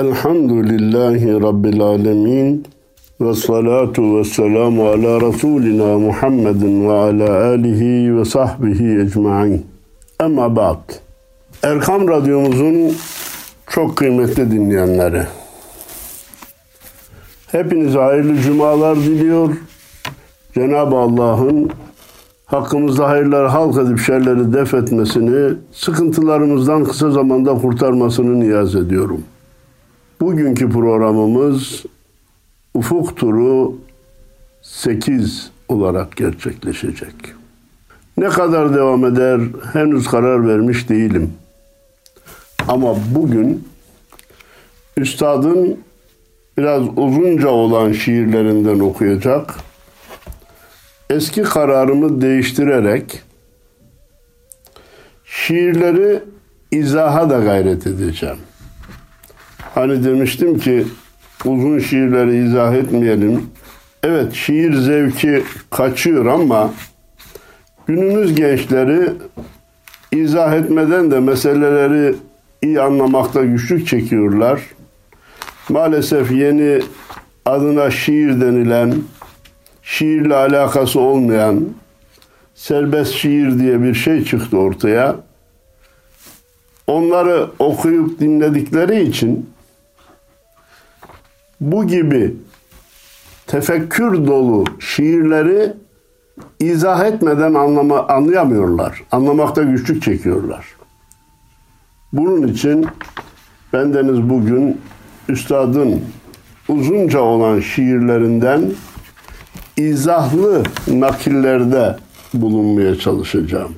Elhamdülillahi Rabbil alemin. Ve salatu ve selamu ala Resulina Muhammedin ve ala alihi ve sahbihi ecma'in. Ama ba'd. Erkam Radyomuzun çok kıymetli dinleyenleri. Hepinize hayırlı cumalar diliyor. Cenab-ı Allah'ın hakkımızda hayırları halk edip şerleri def etmesini, sıkıntılarımızdan kısa zamanda kurtarmasını niyaz ediyorum. Bugünkü programımız Ufuk Turu 8 olarak gerçekleşecek. Ne kadar devam eder henüz karar vermiş değilim. Ama bugün üstadın biraz uzunca olan şiirlerinden okuyacak. Eski kararımı değiştirerek şiirleri izaha da gayret edeceğim. Hani demiştim ki uzun şiirleri izah etmeyelim. Evet şiir zevki kaçıyor ama günümüz gençleri izah etmeden de meseleleri iyi anlamakta güçlük çekiyorlar. Maalesef yeni adına şiir denilen, şiirle alakası olmayan serbest şiir diye bir şey çıktı ortaya. Onları okuyup dinledikleri için bu gibi tefekkür dolu şiirleri izah etmeden anlama, anlayamıyorlar. Anlamakta güçlük çekiyorlar. Bunun için bendeniz bugün üstadın uzunca olan şiirlerinden izahlı nakillerde bulunmaya çalışacağım.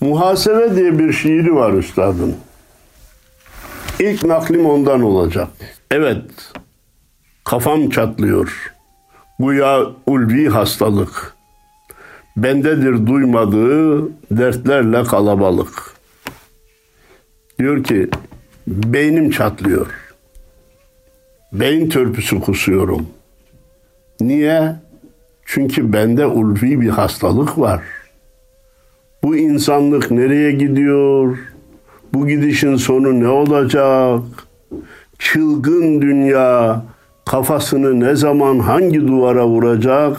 Muhasebe diye bir şiiri var üstadın. İlk naklim ondan olacak. Evet, Kafam çatlıyor. Bu ya ulvi hastalık. Bendedir duymadığı dertlerle kalabalık. Diyor ki beynim çatlıyor. Beyin törpüsü kusuyorum. Niye? Çünkü bende ulvi bir hastalık var. Bu insanlık nereye gidiyor? Bu gidişin sonu ne olacak? Çılgın dünya kafasını ne zaman hangi duvara vuracak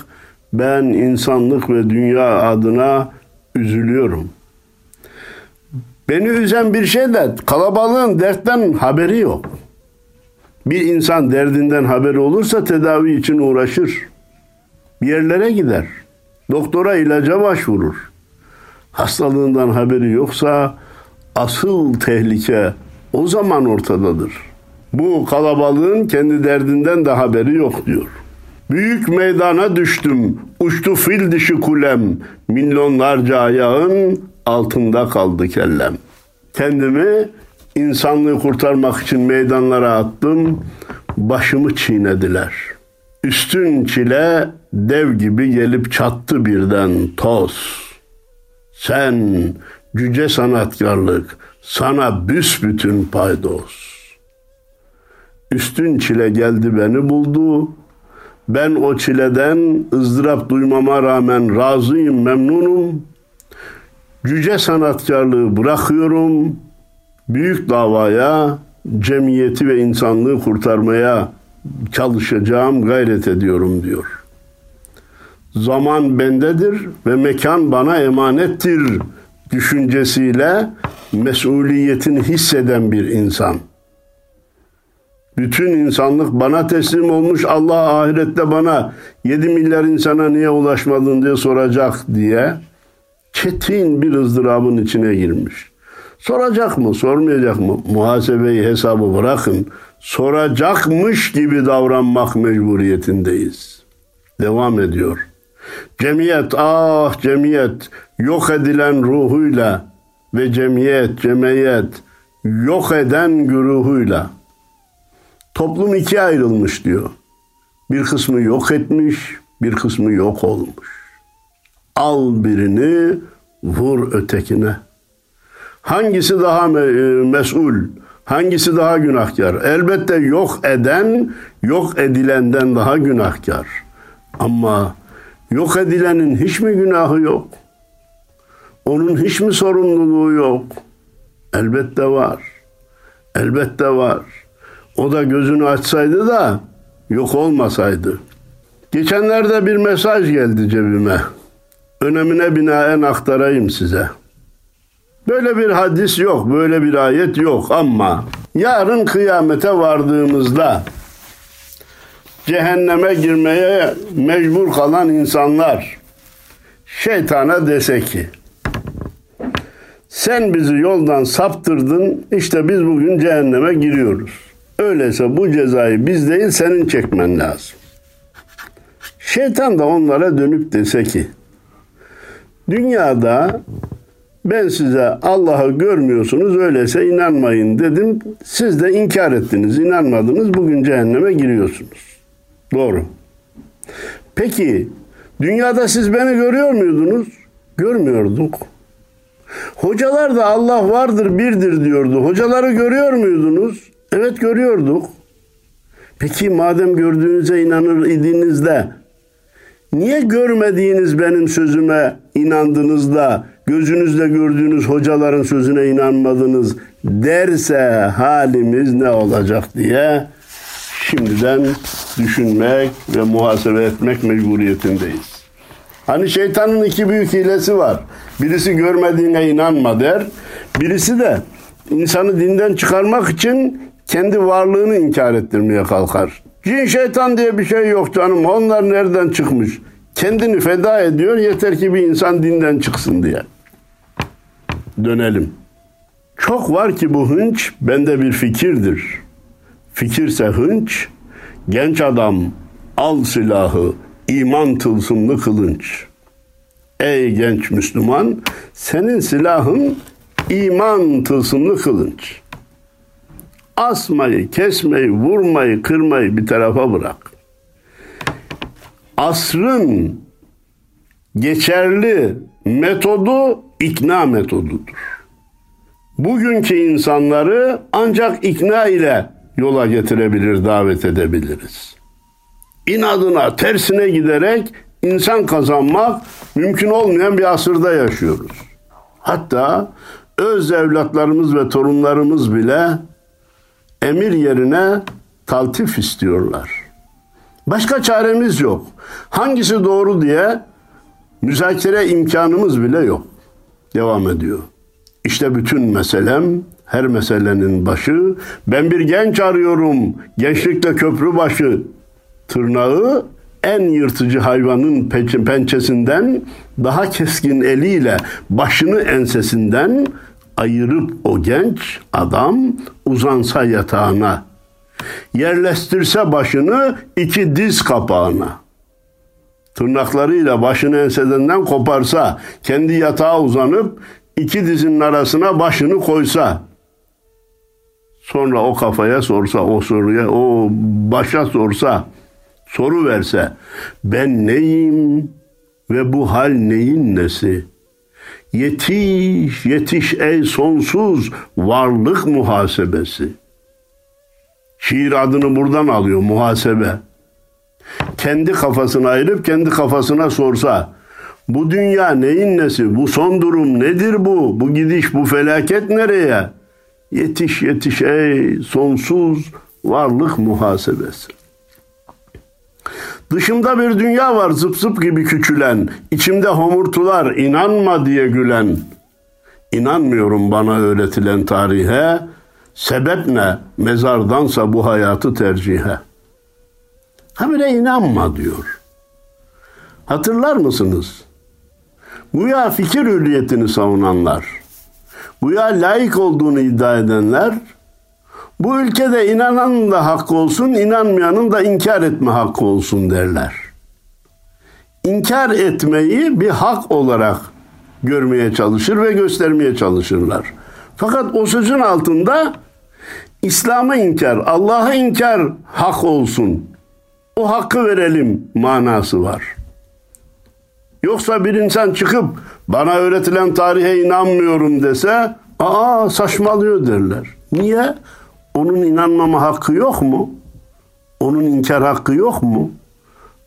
ben insanlık ve dünya adına üzülüyorum. Beni üzen bir şey de kalabalığın dertten haberi yok. Bir insan derdinden haberi olursa tedavi için uğraşır. Bir yerlere gider. Doktora ilaca başvurur. Hastalığından haberi yoksa asıl tehlike o zaman ortadadır.'' Bu kalabalığın kendi derdinden de haberi yok diyor. Büyük meydana düştüm, uçtu fil dişi kulem, milyonlarca ayağın altında kaldı kellem. Kendimi insanlığı kurtarmak için meydanlara attım, başımı çiğnediler. Üstün çile dev gibi gelip çattı birden toz. Sen cüce sanatkarlık, sana büsbütün paydos.'' Üstün çile geldi beni buldu. Ben o çileden ızdırap duymama rağmen razıyım, memnunum. Cüce sanatkarlığı bırakıyorum. Büyük davaya, cemiyeti ve insanlığı kurtarmaya çalışacağım, gayret ediyorum diyor. Zaman bendedir ve mekan bana emanettir düşüncesiyle mesuliyetini hisseden bir insan. Bütün insanlık bana teslim olmuş. Allah ahirette bana 7 milyar insana niye ulaşmadın diye soracak diye çetin bir ızdırabın içine girmiş. Soracak mı, sormayacak mı? Muhasebeyi, hesabı bırakın. Soracakmış gibi davranmak mecburiyetindeyiz. Devam ediyor. Cemiyet, ah cemiyet, yok edilen ruhuyla ve cemiyet, cemiyet, yok eden güruhuyla Toplum ikiye ayrılmış diyor. Bir kısmı yok etmiş, bir kısmı yok olmuş. Al birini, vur ötekine. Hangisi daha e, mesul? Hangisi daha günahkar? Elbette yok eden, yok edilenden daha günahkar. Ama yok edilenin hiç mi günahı yok? Onun hiç mi sorumluluğu yok? Elbette var. Elbette var. O da gözünü açsaydı da yok olmasaydı. Geçenlerde bir mesaj geldi cebime. Önemine binaen aktarayım size. Böyle bir hadis yok, böyle bir ayet yok ama yarın kıyamete vardığımızda cehenneme girmeye mecbur kalan insanlar şeytana dese ki sen bizi yoldan saptırdın işte biz bugün cehenneme giriyoruz. Öyleyse bu cezayı biz değil senin çekmen lazım. Şeytan da onlara dönüp dese ki dünyada ben size Allah'ı görmüyorsunuz öyleyse inanmayın dedim. Siz de inkar ettiniz, inanmadınız. Bugün cehenneme giriyorsunuz. Doğru. Peki dünyada siz beni görüyor muydunuz? Görmüyorduk. Hocalar da Allah vardır birdir diyordu. Hocaları görüyor muydunuz? Evet görüyorduk. Peki madem gördüğünüze inanır idiniz de niye görmediğiniz benim sözüme inandınız da gözünüzle gördüğünüz hocaların sözüne inanmadınız derse halimiz ne olacak diye şimdiden düşünmek ve muhasebe etmek mecburiyetindeyiz. Hani şeytanın iki büyük hilesi var. Birisi görmediğine inanma der. Birisi de insanı dinden çıkarmak için kendi varlığını inkar ettirmeye kalkar. Cin şeytan diye bir şey yok canım. Onlar nereden çıkmış? Kendini feda ediyor yeter ki bir insan dinden çıksın diye. Dönelim. Çok var ki bu hınç bende bir fikirdir. Fikirse hınç, genç adam al silahı, iman tılsımlı kılınç. Ey genç Müslüman, senin silahın iman tılsımlı kılınç. Asmayı, kesmeyi, vurmayı, kırmayı bir tarafa bırak. Asrın geçerli metodu ikna metodudur. Bugünkü insanları ancak ikna ile yola getirebilir, davet edebiliriz. İnadına, tersine giderek insan kazanmak mümkün olmayan bir asırda yaşıyoruz. Hatta öz evlatlarımız ve torunlarımız bile emir yerine taltif istiyorlar. Başka çaremiz yok. Hangisi doğru diye müzakere imkanımız bile yok. Devam ediyor. İşte bütün meselem her meselenin başı. Ben bir genç arıyorum. Gençlikle köprü başı. Tırnağı en yırtıcı hayvanın pençesinden daha keskin eliyle başını ensesinden ayırıp o genç adam uzansa yatağına. Yerleştirse başını iki diz kapağına. Tırnaklarıyla başını ensesinden koparsa, kendi yatağa uzanıp iki dizinin arasına başını koysa, sonra o kafaya sorsa, o soruya, o başa sorsa, soru verse, ben neyim ve bu hal neyin nesi? Yetiş, yetiş ey sonsuz varlık muhasebesi. Şiir adını buradan alıyor muhasebe. Kendi kafasına ayırıp kendi kafasına sorsa, bu dünya neyin nesi? Bu son durum nedir bu? Bu gidiş, bu felaket nereye? Yetiş yetiş ey sonsuz varlık muhasebesi. Dışımda bir dünya var zıp zıp gibi küçülen, içimde homurtular inanma diye gülen. İnanmıyorum bana öğretilen tarihe, sebep ne? Mezardansa bu hayatı tercihe. Ha bile inanma diyor. Hatırlar mısınız? Güya fikir hürriyetini savunanlar, güya layık olduğunu iddia edenler, bu ülkede inananın da hakkı olsun, inanmayanın da inkar etme hakkı olsun derler. İnkar etmeyi bir hak olarak görmeye çalışır ve göstermeye çalışırlar. Fakat o sözün altında İslam'ı inkar, Allah'ı inkar hak olsun. O hakkı verelim manası var. Yoksa bir insan çıkıp bana öğretilen tarihe inanmıyorum dese, aa saçmalıyor derler. Niye? Onun inanmama hakkı yok mu? Onun inkar hakkı yok mu?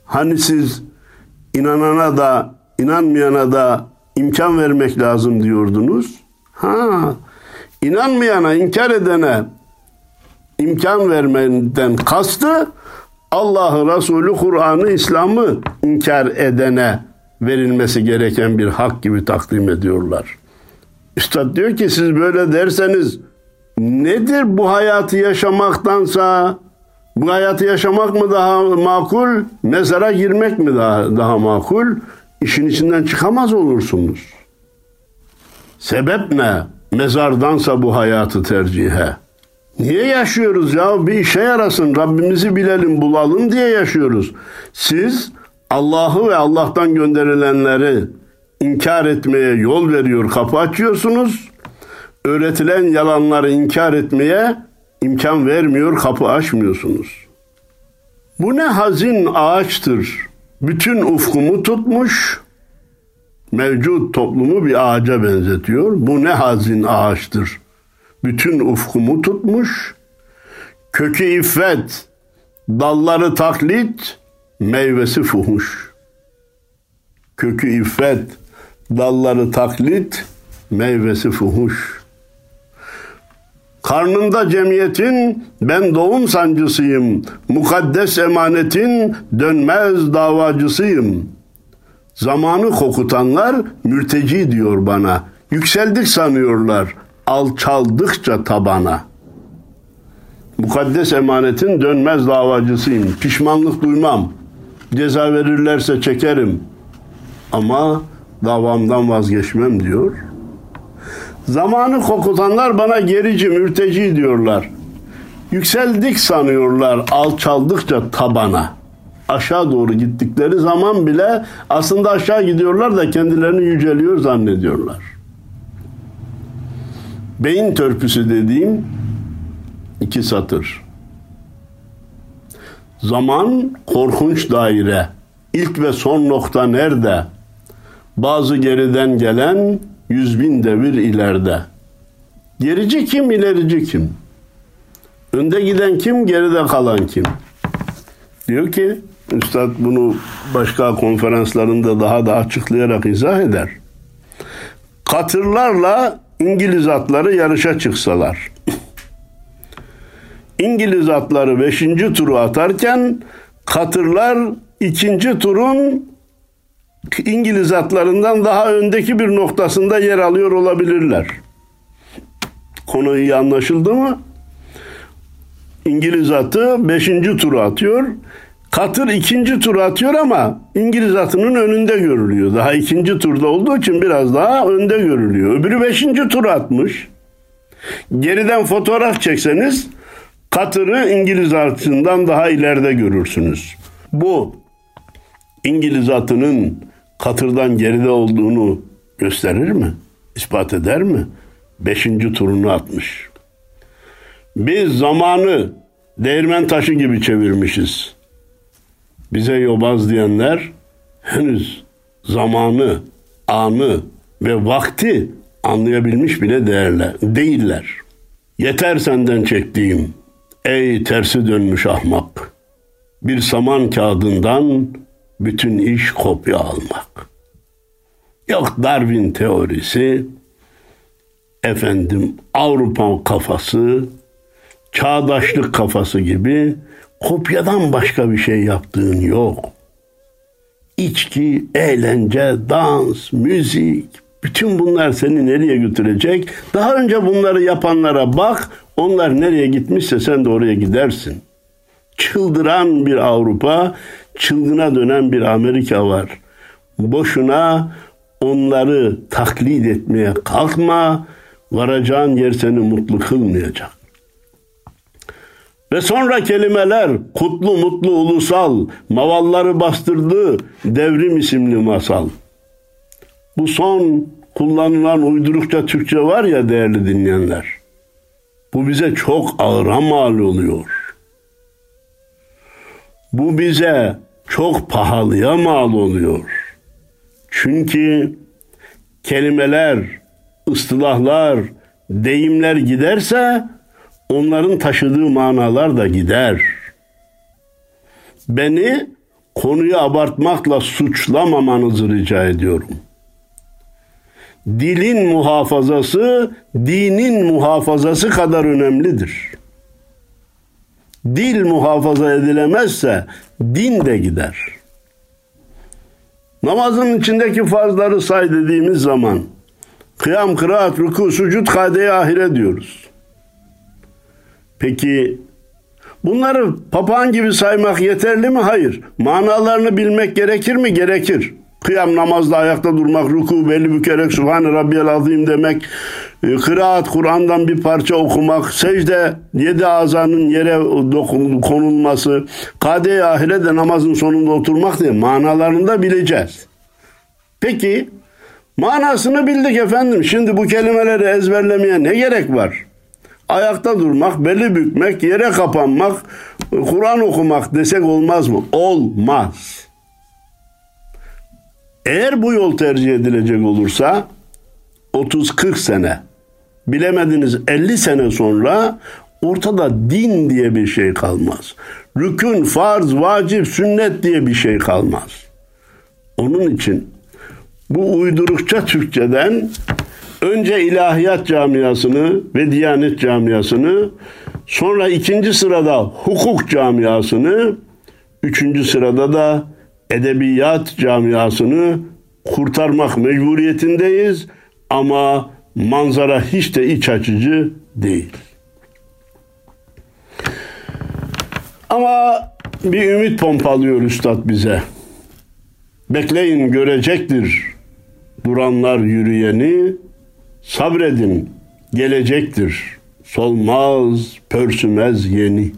Hani siz inanana da inanmayana da imkan vermek lazım diyordunuz. Ha, inanmayana, inkar edene imkan vermenden kastı Allah'ı, Resulü, Kur'an'ı, İslam'ı inkar edene verilmesi gereken bir hak gibi takdim ediyorlar. Üstad diyor ki siz böyle derseniz nedir bu hayatı yaşamaktansa bu hayatı yaşamak mı daha makul, mezara girmek mi daha, daha makul? İşin içinden çıkamaz olursunuz. Sebep ne? Mezardansa bu hayatı tercihe. Niye yaşıyoruz ya? Bir işe yarasın, Rabbimizi bilelim, bulalım diye yaşıyoruz. Siz Allah'ı ve Allah'tan gönderilenleri inkar etmeye yol veriyor, kapı açıyorsunuz. Öğretilen yalanları inkar etmeye imkan vermiyor, kapı açmıyorsunuz. Bu ne hazin ağaçtır. Bütün ufkumu tutmuş, mevcut toplumu bir ağaca benzetiyor. Bu ne hazin ağaçtır. Bütün ufkumu tutmuş, kökü iffet, dalları taklit, meyvesi fuhuş. Kökü iffet, dalları taklit, meyvesi fuhuş. Karnında cemiyetin ben doğum sancısıyım. Mukaddes emanetin dönmez davacısıyım. Zamanı kokutanlar mürteci diyor bana. Yükseldik sanıyorlar alçaldıkça tabana. Mukaddes emanetin dönmez davacısıyım. Pişmanlık duymam. Ceza verirlerse çekerim. Ama davamdan vazgeçmem diyor. Zamanı kokutanlar bana gerici, mürteci diyorlar. Yükseldik sanıyorlar alçaldıkça tabana. Aşağı doğru gittikleri zaman bile aslında aşağı gidiyorlar da kendilerini yüceliyor zannediyorlar. Beyin törpüsü dediğim iki satır. Zaman korkunç daire. İlk ve son nokta nerede? Bazı geriden gelen yüz bin devir ileride. Gerici kim, ilerici kim? Önde giden kim, geride kalan kim? Diyor ki, Üstad bunu başka konferanslarında daha da açıklayarak izah eder. Katırlarla İngiliz atları yarışa çıksalar. İngiliz atları beşinci turu atarken katırlar ikinci turun İngiliz atlarından daha öndeki bir noktasında yer alıyor olabilirler. Konu iyi anlaşıldı mı? İngiliz atı beşinci turu atıyor. Katır ikinci tur atıyor ama İngiliz atının önünde görülüyor. Daha ikinci turda olduğu için biraz daha önde görülüyor. Öbürü beşinci tur atmış. Geriden fotoğraf çekseniz katırı İngiliz atından daha ileride görürsünüz. Bu İngiliz atının katırdan geride olduğunu gösterir mi? İspat eder mi? Beşinci turunu atmış. Biz zamanı değirmen taşı gibi çevirmişiz bize yobaz diyenler henüz zamanı, anı ve vakti anlayabilmiş bile değerler, değiller. Yeter senden çektiğim ey tersi dönmüş ahmak. Bir saman kağıdından bütün iş kopya almak. Yok Darwin teorisi, efendim Avrupa kafası, çağdaşlık kafası gibi kopyadan başka bir şey yaptığın yok. İçki, eğlence, dans, müzik, bütün bunlar seni nereye götürecek? Daha önce bunları yapanlara bak, onlar nereye gitmişse sen de oraya gidersin. Çıldıran bir Avrupa, çılgına dönen bir Amerika var. Boşuna onları taklit etmeye kalkma, varacağın yer seni mutlu kılmayacak. Ve sonra kelimeler kutlu mutlu ulusal, mavalları bastırdı devrim isimli masal. Bu son kullanılan uydurukça Türkçe var ya değerli dinleyenler. Bu bize çok ağıra mal oluyor. Bu bize çok pahalıya mal oluyor. Çünkü kelimeler, ıstılahlar, deyimler giderse onların taşıdığı manalar da gider. Beni konuyu abartmakla suçlamamanızı rica ediyorum. Dilin muhafazası dinin muhafazası kadar önemlidir. Dil muhafaza edilemezse din de gider. Namazın içindeki farzları say dediğimiz zaman kıyam, kıraat, ruku, sucud, kade ahire diyoruz. Peki bunları papağan gibi saymak yeterli mi? Hayır. Manalarını bilmek gerekir mi? Gerekir. Kıyam namazda ayakta durmak, ruku belli bükerek Subhane Rabbiyel Azim demek, e, kıraat Kur'an'dan bir parça okumak, secde yedi azanın yere konulması, kade ahire de namazın sonunda oturmak diye manalarını da bileceğiz. Peki manasını bildik efendim. Şimdi bu kelimeleri ezberlemeye ne gerek var? Ayakta durmak, beli bükmek, yere kapanmak, Kur'an okumak desek olmaz mı? Olmaz. Eğer bu yol tercih edilecek olursa 30-40 sene bilemediniz 50 sene sonra ortada din diye bir şey kalmaz. Rükün, farz, vacip, sünnet diye bir şey kalmaz. Onun için bu uydurukça Türkçeden önce ilahiyat camiasını ve diyanet camiasını sonra ikinci sırada hukuk camiasını üçüncü sırada da edebiyat camiasını kurtarmak mecburiyetindeyiz ama manzara hiç de iç açıcı değil. Ama bir ümit pompalıyor üstad bize. Bekleyin görecektir duranlar yürüyeni, sabredin gelecektir solmaz pörsümez yeni.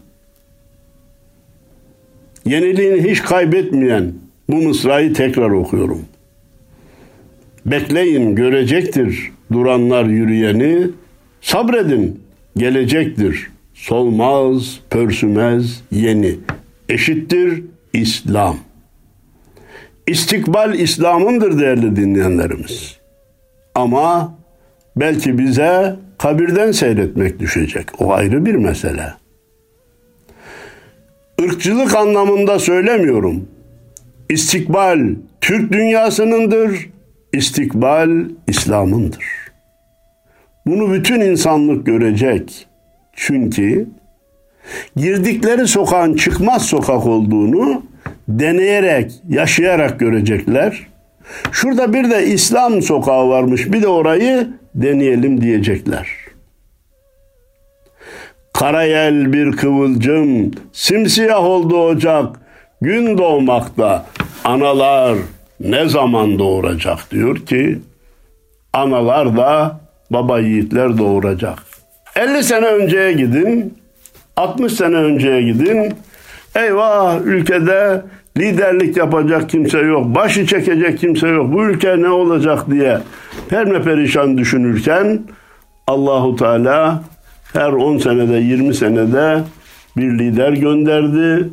Yeniliğini hiç kaybetmeyen bu mısrayı tekrar okuyorum. Bekleyin görecektir duranlar yürüyeni, sabredin gelecektir. Solmaz, pörsümez, yeni. Eşittir İslam. İstikbal İslam'ındır değerli dinleyenlerimiz. Ama belki bize kabirden seyretmek düşecek. O ayrı bir mesele. Irkçılık anlamında söylemiyorum. İstikbal Türk dünyasınındır, istikbal İslam'ındır. Bunu bütün insanlık görecek. Çünkü girdikleri sokağın çıkmaz sokak olduğunu deneyerek, yaşayarak görecekler. Şurada bir de İslam sokağı varmış, bir de orayı deneyelim diyecekler. Karayel bir kıvılcım, simsiyah oldu ocak, gün doğmakta, analar ne zaman doğuracak? Diyor ki, analar da baba yiğitler doğuracak. 50 sene önceye gidin, 60 sene önceye gidin, eyvah ülkede liderlik yapacak kimse yok, başı çekecek kimse yok, bu ülke ne olacak diye perme perişan düşünürken Allahu Teala her 10 senede 20 senede bir lider gönderdi,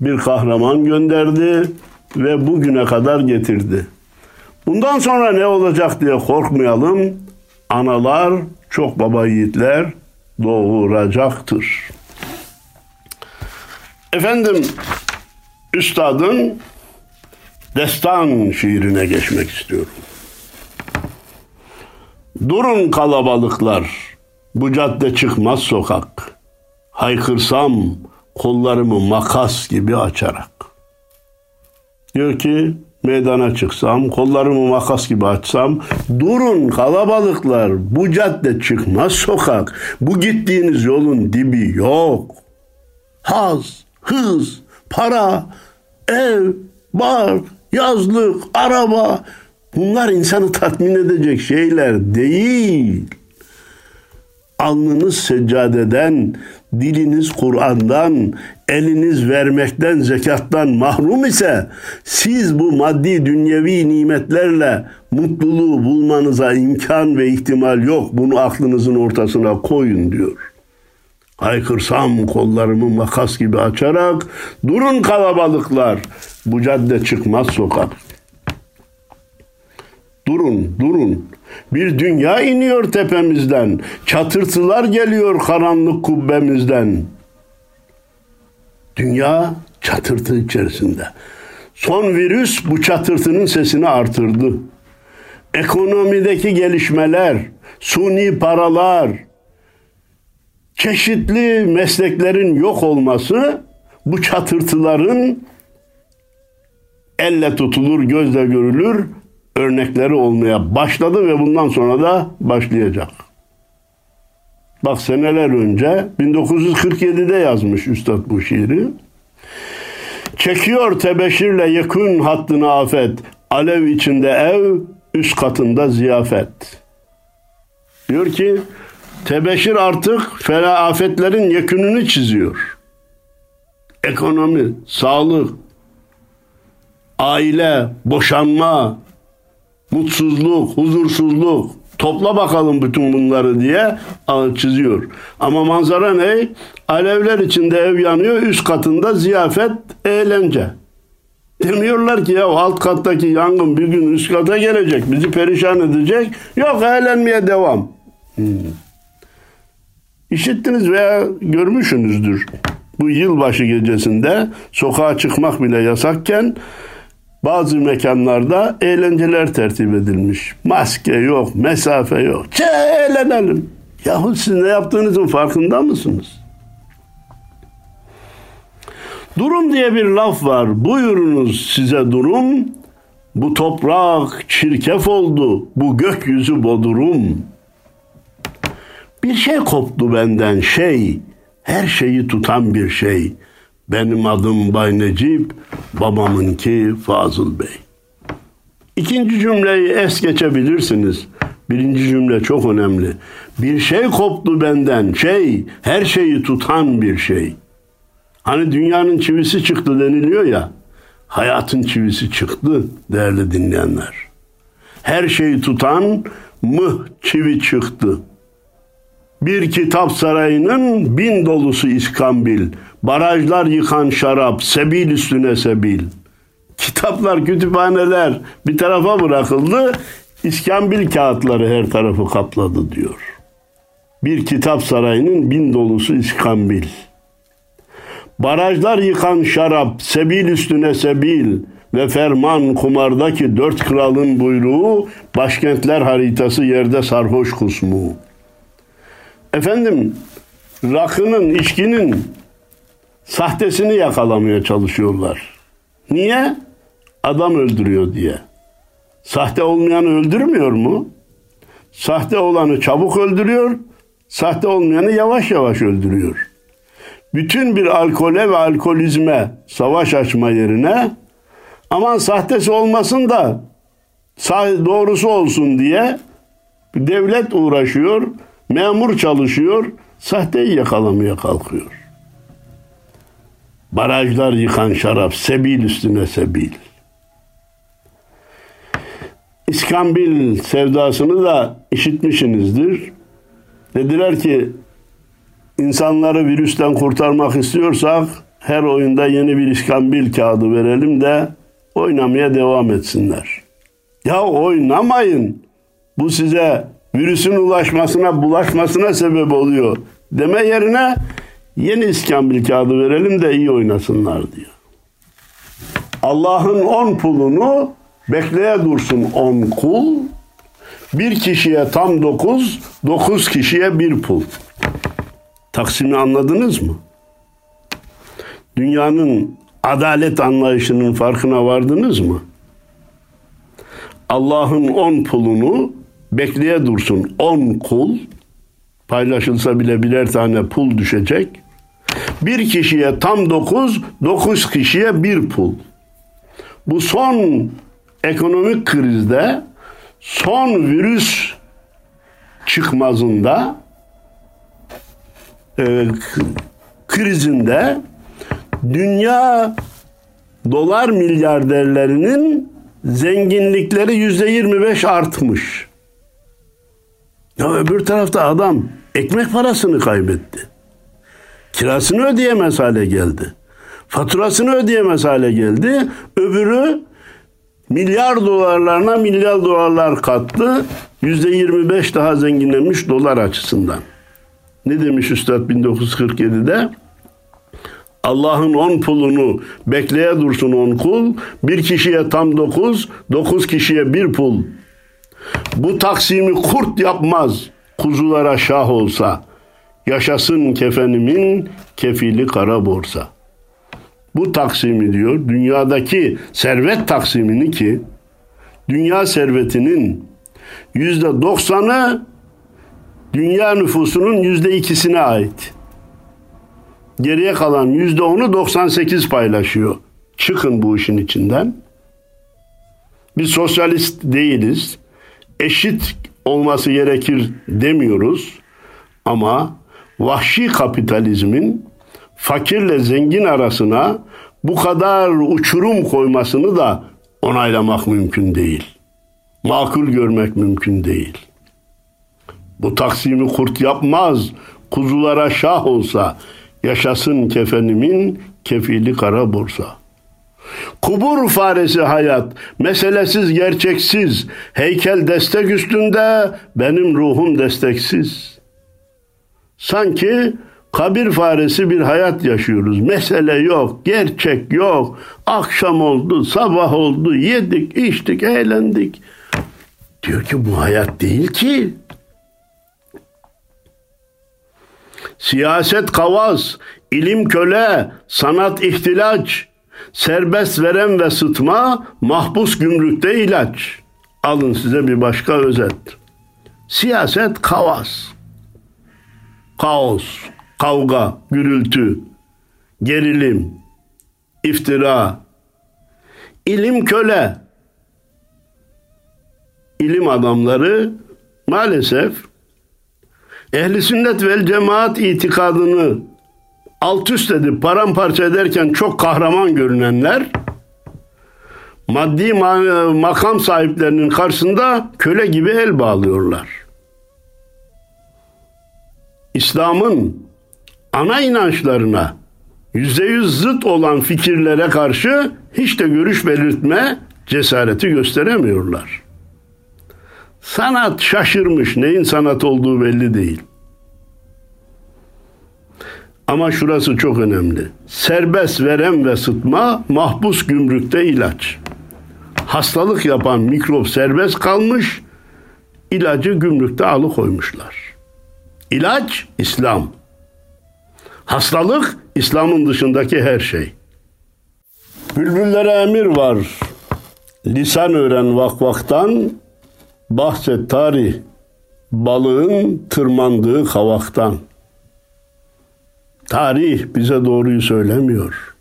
bir kahraman gönderdi ve bugüne kadar getirdi. Bundan sonra ne olacak diye korkmayalım. Analar, çok baba yiğitler doğuracaktır. Efendim, Üstadın destan şiirine geçmek istiyorum. Durun kalabalıklar, bu cadde çıkmaz sokak. Haykırsam kollarımı makas gibi açarak. Diyor ki meydana çıksam, kollarımı makas gibi açsam, durun kalabalıklar, bu cadde çıkmaz sokak, bu gittiğiniz yolun dibi yok. Haz, hız, para, ev, bar, yazlık, araba bunlar insanı tatmin edecek şeyler değil. Alnınız seccadeden, diliniz Kur'an'dan, eliniz vermekten, zekattan mahrum ise siz bu maddi dünyevi nimetlerle mutluluğu bulmanıza imkan ve ihtimal yok. Bunu aklınızın ortasına koyun diyor. Haykırsam kollarımı makas gibi açarak durun kalabalıklar bu cadde çıkmaz sokak. Durun, durun. Bir dünya iniyor tepemizden. Çatırtılar geliyor karanlık kubbemizden. Dünya çatırtı içerisinde. Son virüs bu çatırtının sesini artırdı. Ekonomideki gelişmeler, suni paralar, çeşitli mesleklerin yok olması bu çatırtıların elle tutulur, gözle görülür örnekleri olmaya başladı ve bundan sonra da başlayacak. Bak seneler önce 1947'de yazmış Üstad bu şiiri. Çekiyor tebeşirle yakın hattını afet, alev içinde ev, üst katında ziyafet. Diyor ki tebeşir artık fena afetlerin yekününü çiziyor. Ekonomi, sağlık, aile, boşanma, mutsuzluk, huzursuzluk, topla bakalım bütün bunları diye çiziyor. Ama manzara ne? Alevler içinde ev yanıyor, üst katında ziyafet, eğlence. Demiyorlar ki ya alt kattaki yangın bir gün üst kata gelecek, bizi perişan edecek. Yok eğlenmeye devam. Hmm. İşittiniz veya görmüşsünüzdür. Bu yılbaşı gecesinde sokağa çıkmak bile yasakken bazı mekanlarda eğlenceler tertip edilmiş. Maske yok, mesafe yok. Çe eğlenelim. Yahu siz ne yaptığınızın farkında mısınız? Durum diye bir laf var. Buyurunuz size durum. Bu toprak çirkef oldu. Bu gökyüzü bodurum. Bir şey koptu benden şey. Her şeyi tutan bir şey. Benim adım Bay Necip, babamınki Fazıl Bey. İkinci cümleyi es geçebilirsiniz. Birinci cümle çok önemli. Bir şey koptu benden, şey, her şeyi tutan bir şey. Hani dünyanın çivisi çıktı deniliyor ya, hayatın çivisi çıktı değerli dinleyenler. Her şeyi tutan mıh çivi çıktı. Bir kitap sarayının bin dolusu iskambil, barajlar yıkan şarap, sebil üstüne sebil. Kitaplar, kütüphaneler bir tarafa bırakıldı, iskambil kağıtları her tarafı kapladı diyor. Bir kitap sarayının bin dolusu iskambil. Barajlar yıkan şarap, sebil üstüne sebil ve ferman kumardaki dört kralın buyruğu, başkentler haritası yerde sarhoş kusmu. Efendim, rakının, içkinin sahtesini yakalamaya çalışıyorlar. Niye? Adam öldürüyor diye. Sahte olmayanı öldürmüyor mu? Sahte olanı çabuk öldürüyor, sahte olmayanı yavaş yavaş öldürüyor. Bütün bir alkole ve alkolizme savaş açma yerine aman sahtesi olmasın da doğrusu olsun diye devlet uğraşıyor, memur çalışıyor, sahteyi yakalamaya kalkıyor. Barajlar yıkan şarap, sebil üstüne sebil. İskambil sevdasını da işitmişsinizdir. Dediler ki insanları virüsten kurtarmak istiyorsak her oyunda yeni bir iskambil kağıdı verelim de oynamaya devam etsinler. Ya oynamayın. Bu size virüsün ulaşmasına, bulaşmasına sebep oluyor. Deme yerine yeni iskambil kağıdı verelim de iyi oynasınlar diyor. Allah'ın on pulunu bekleye dursun on kul. Bir kişiye tam dokuz, dokuz kişiye bir pul. Taksimi anladınız mı? Dünyanın adalet anlayışının farkına vardınız mı? Allah'ın on pulunu bekleye dursun on kul paylaşılsa bile birer tane pul düşecek. Bir kişiye tam dokuz, dokuz kişiye bir pul. Bu son ekonomik krizde, son virüs çıkmazında, e, krizinde dünya dolar milyarderlerinin zenginlikleri yüzde yirmi beş artmış. Ya öbür tarafta adam ekmek parasını kaybetti. Kirasını ödeyemez hale geldi. Faturasını ödeyemez hale geldi. Öbürü milyar dolarlarına milyar dolarlar kattı. Yüzde 25 daha zenginlemiş dolar açısından. Ne demiş Üstad 1947'de? Allah'ın on pulunu bekleye dursun on kul, bir kişiye tam dokuz, dokuz kişiye bir pul. Bu taksimi kurt yapmaz, kuzulara şah olsa. Yaşasın kefenimin kefili kara borsa. Bu taksimi diyor dünyadaki servet taksimini ki dünya servetinin yüzde doksanı dünya nüfusunun yüzde ikisine ait. Geriye kalan yüzde onu 98 paylaşıyor. Çıkın bu işin içinden. Biz sosyalist değiliz. Eşit olması gerekir demiyoruz. Ama vahşi kapitalizmin fakirle zengin arasına bu kadar uçurum koymasını da onaylamak mümkün değil. Makul görmek mümkün değil. Bu taksimi kurt yapmaz, kuzulara şah olsa, yaşasın kefenimin kefili kara borsa.'' Kubur faresi hayat, meselesiz gerçeksiz, heykel destek üstünde, benim ruhum desteksiz. Sanki kabir faresi bir hayat yaşıyoruz. Mesele yok, gerçek yok. Akşam oldu, sabah oldu, yedik, içtik, eğlendik. Diyor ki bu hayat değil ki. Siyaset kavaz, ilim köle, sanat ihtilaç, Serbest veren ve sıtma, mahpus gümrükte ilaç. Alın size bir başka özet. Siyaset kavas. Kaos, kavga, gürültü, gerilim, iftira, ilim köle. İlim adamları maalesef ehli sünnet vel cemaat itikadını alt üst edip paramparça ederken çok kahraman görünenler maddi makam sahiplerinin karşısında köle gibi el bağlıyorlar. İslam'ın ana inançlarına yüzde yüz zıt olan fikirlere karşı hiç de görüş belirtme cesareti gösteremiyorlar. Sanat şaşırmış, neyin sanat olduğu belli değil. Ama şurası çok önemli. Serbest verem ve sıtma, mahpus gümrükte ilaç. Hastalık yapan mikrop serbest kalmış, ilacı gümrükte alıkoymuşlar. İlaç İslam. Hastalık İslam'ın dışındaki her şey. Bülbüllere emir var. Lisan öğren vakvaktan, bahset tarih, balığın tırmandığı kavaktan.'' Tarih bize doğruyu söylemiyor.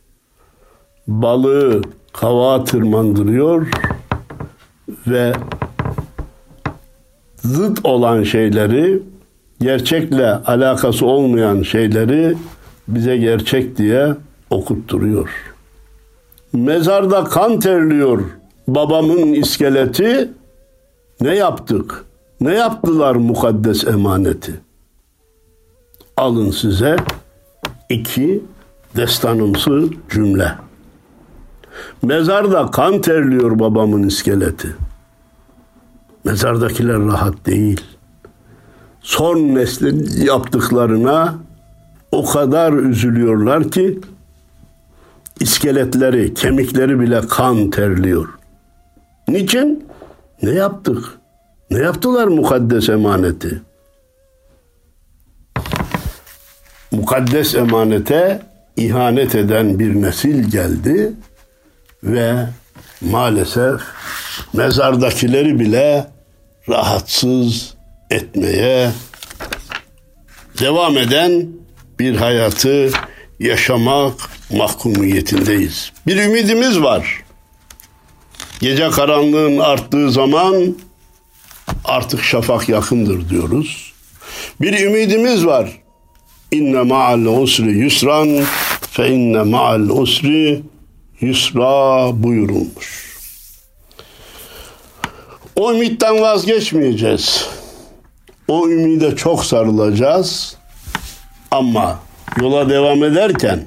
Balığı kava tırmandırıyor ve zıt olan şeyleri, gerçekle alakası olmayan şeyleri bize gerçek diye okutturuyor. Mezarda kan terliyor babamın iskeleti. Ne yaptık? Ne yaptılar mukaddes emaneti? Alın size İki, destanımsı cümle. Mezarda kan terliyor babamın iskeleti. Mezardakiler rahat değil. Son neslin yaptıklarına o kadar üzülüyorlar ki iskeletleri, kemikleri bile kan terliyor. Niçin? Ne yaptık? Ne yaptılar mukaddes emaneti? mukaddes emanete ihanet eden bir nesil geldi ve maalesef mezardakileri bile rahatsız etmeye devam eden bir hayatı yaşamak mahkumiyetindeyiz. Bir ümidimiz var. Gece karanlığın arttığı zaman artık şafak yakındır diyoruz. Bir ümidimiz var. İnne ma'al usri yusran fe inne ma'al usri yusra buyurulmuş. O ümitten vazgeçmeyeceğiz. O ümide çok sarılacağız. Ama yola devam ederken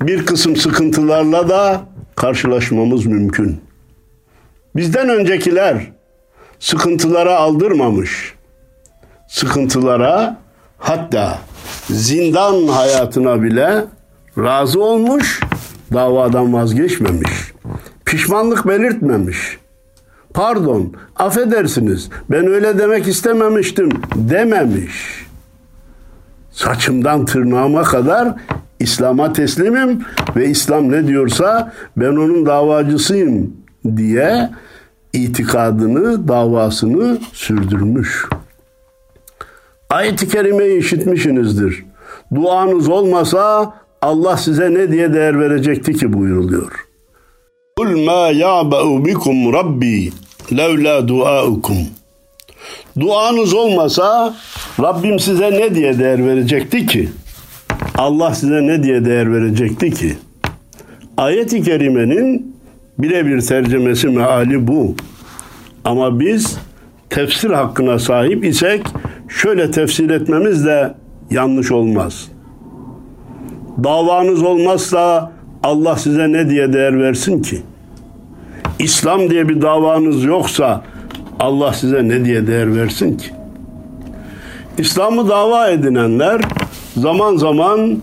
bir kısım sıkıntılarla da karşılaşmamız mümkün. Bizden öncekiler sıkıntılara aldırmamış. Sıkıntılara hatta zindan hayatına bile razı olmuş, davadan vazgeçmemiş. Pişmanlık belirtmemiş. Pardon, affedersiniz, ben öyle demek istememiştim dememiş. Saçımdan tırnağıma kadar İslam'a teslimim ve İslam ne diyorsa ben onun davacısıyım diye itikadını, davasını sürdürmüş. Ayet-i kerimeyi işitmişsinizdir. Duanız olmasa Allah size ne diye değer verecekti ki buyuruluyor. Kul ma ya'ba'u bikum rabbi levla duaukum. Duanız olmasa Rabbim size ne diye değer verecekti ki? Allah size ne diye değer verecekti ki? Ayet-i kerimenin birebir tercümesi meali bu. Ama biz tefsir hakkına sahip isek şöyle tefsir etmemiz de yanlış olmaz. Davanız olmazsa Allah size ne diye değer versin ki? İslam diye bir davanız yoksa Allah size ne diye değer versin ki? İslam'ı dava edinenler zaman zaman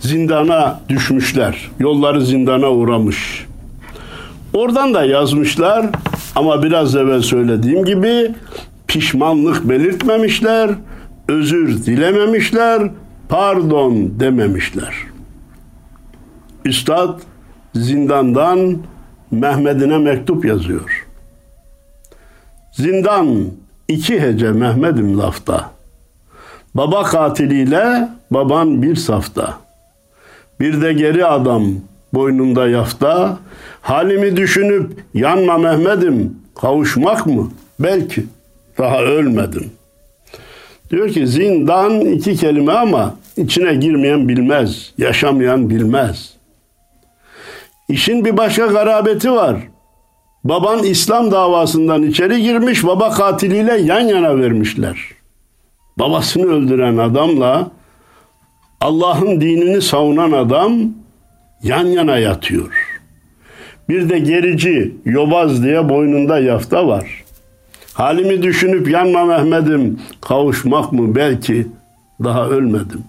zindana düşmüşler. Yolları zindana uğramış. Oradan da yazmışlar ama biraz evvel söylediğim gibi pişmanlık belirtmemişler, özür dilememişler, pardon dememişler. Üstad zindandan Mehmet'ine mektup yazıyor. Zindan iki hece Mehmet'im lafta. Baba katiliyle baban bir safta. Bir de geri adam boynunda yafta. Halimi düşünüp yanma Mehmet'im kavuşmak mı? Belki daha ölmedim. Diyor ki zindan iki kelime ama içine girmeyen bilmez, yaşamayan bilmez. İşin bir başka garabeti var. Baban İslam davasından içeri girmiş, baba katiliyle yan yana vermişler. Babasını öldüren adamla Allah'ın dinini savunan adam yan yana yatıyor. Bir de gerici, yobaz diye boynunda yafta var. Halimi düşünüp yanma Mehmet'im, kavuşmak mı belki daha ölmedim.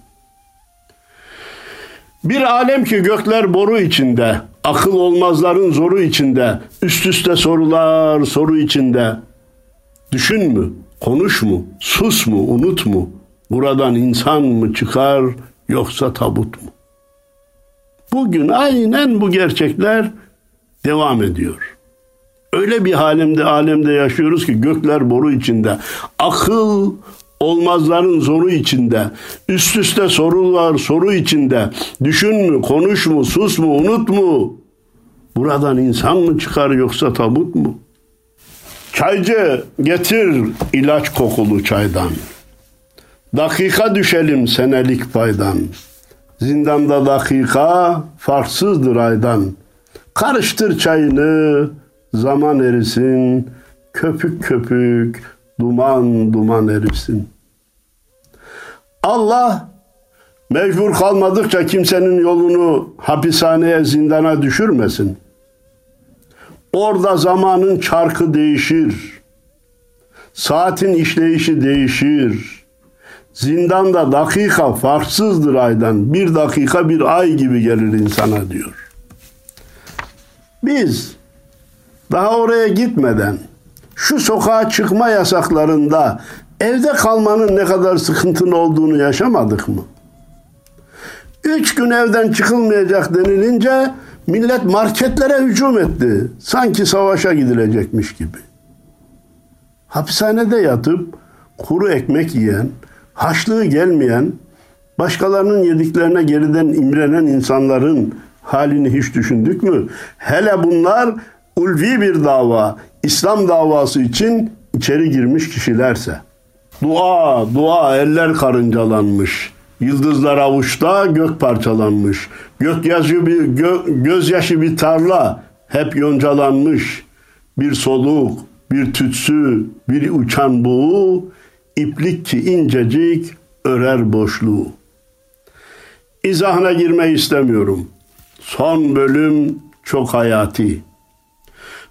Bir alem ki gökler boru içinde, akıl olmazların zoru içinde, üst üste sorular soru içinde. Düşün mü, konuş mu, sus mu, unut mu? Buradan insan mı çıkar yoksa tabut mu? Bugün aynen bu gerçekler devam ediyor. Öyle bir halimde alemde yaşıyoruz ki gökler boru içinde. Akıl olmazların zoru içinde. Üst üste sorular soru içinde. Düşün mü, konuş mu, sus mu, unut mu? Buradan insan mı çıkar yoksa tabut mu? Çaycı getir ilaç kokulu çaydan. Dakika düşelim senelik paydan. Zindanda dakika farksızdır aydan. Karıştır çayını, zaman erisin, köpük köpük, duman duman erisin. Allah mecbur kalmadıkça kimsenin yolunu hapishaneye, zindana düşürmesin. Orada zamanın çarkı değişir. Saatin işleyişi değişir. Zindanda dakika farksızdır aydan. Bir dakika bir ay gibi gelir insana diyor. Biz daha oraya gitmeden şu sokağa çıkma yasaklarında evde kalmanın ne kadar sıkıntılı olduğunu yaşamadık mı? Üç gün evden çıkılmayacak denilince millet marketlere hücum etti. Sanki savaşa gidilecekmiş gibi. Hapishanede yatıp kuru ekmek yiyen, haçlığı gelmeyen, başkalarının yediklerine geriden imrenen insanların halini hiç düşündük mü? Hele bunlar ulvi bir dava, İslam davası için içeri girmiş kişilerse. Dua, dua eller karıncalanmış. Yıldızlar avuçta gök parçalanmış. Gökyazı bir gö, gözyaşı bir tarla hep yoncalanmış. Bir soluk, bir tütsü, bir uçan buğu, iplik ki incecik örer boşluğu. İzahına girmeyi istemiyorum. Son bölüm çok hayati.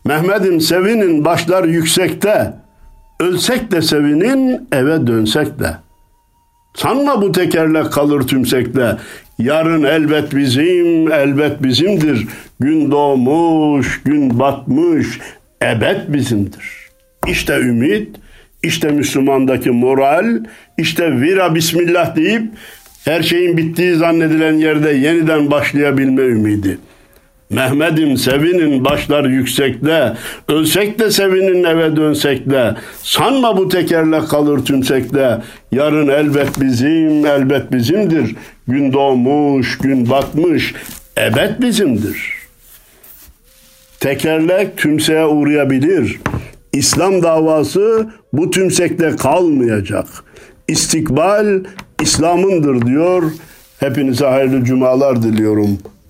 Mehmet'im sevinin başlar yüksekte. Ölsek de sevinin eve dönsek de. Sanma bu tekerlek kalır tümsekte. Yarın elbet bizim, elbet bizimdir. Gün doğmuş, gün batmış, ebed bizimdir. İşte ümit, işte Müslümandaki moral, işte vira bismillah deyip Her şeyin bittiği zannedilen yerde yeniden başlayabilme ümidi. Mehmet'im sevinin başlar yüksekte, ölsek de sevinin eve dönsek de, sanma bu tekerle kalır tümsekte, yarın elbet bizim, elbet bizimdir, gün doğmuş, gün batmış, ebed bizimdir. Tekerlek tümseye uğrayabilir, İslam davası bu tümsekte kalmayacak. İstikbal İslam'ındır diyor. Hepinize hayırlı cumalar diliyorum.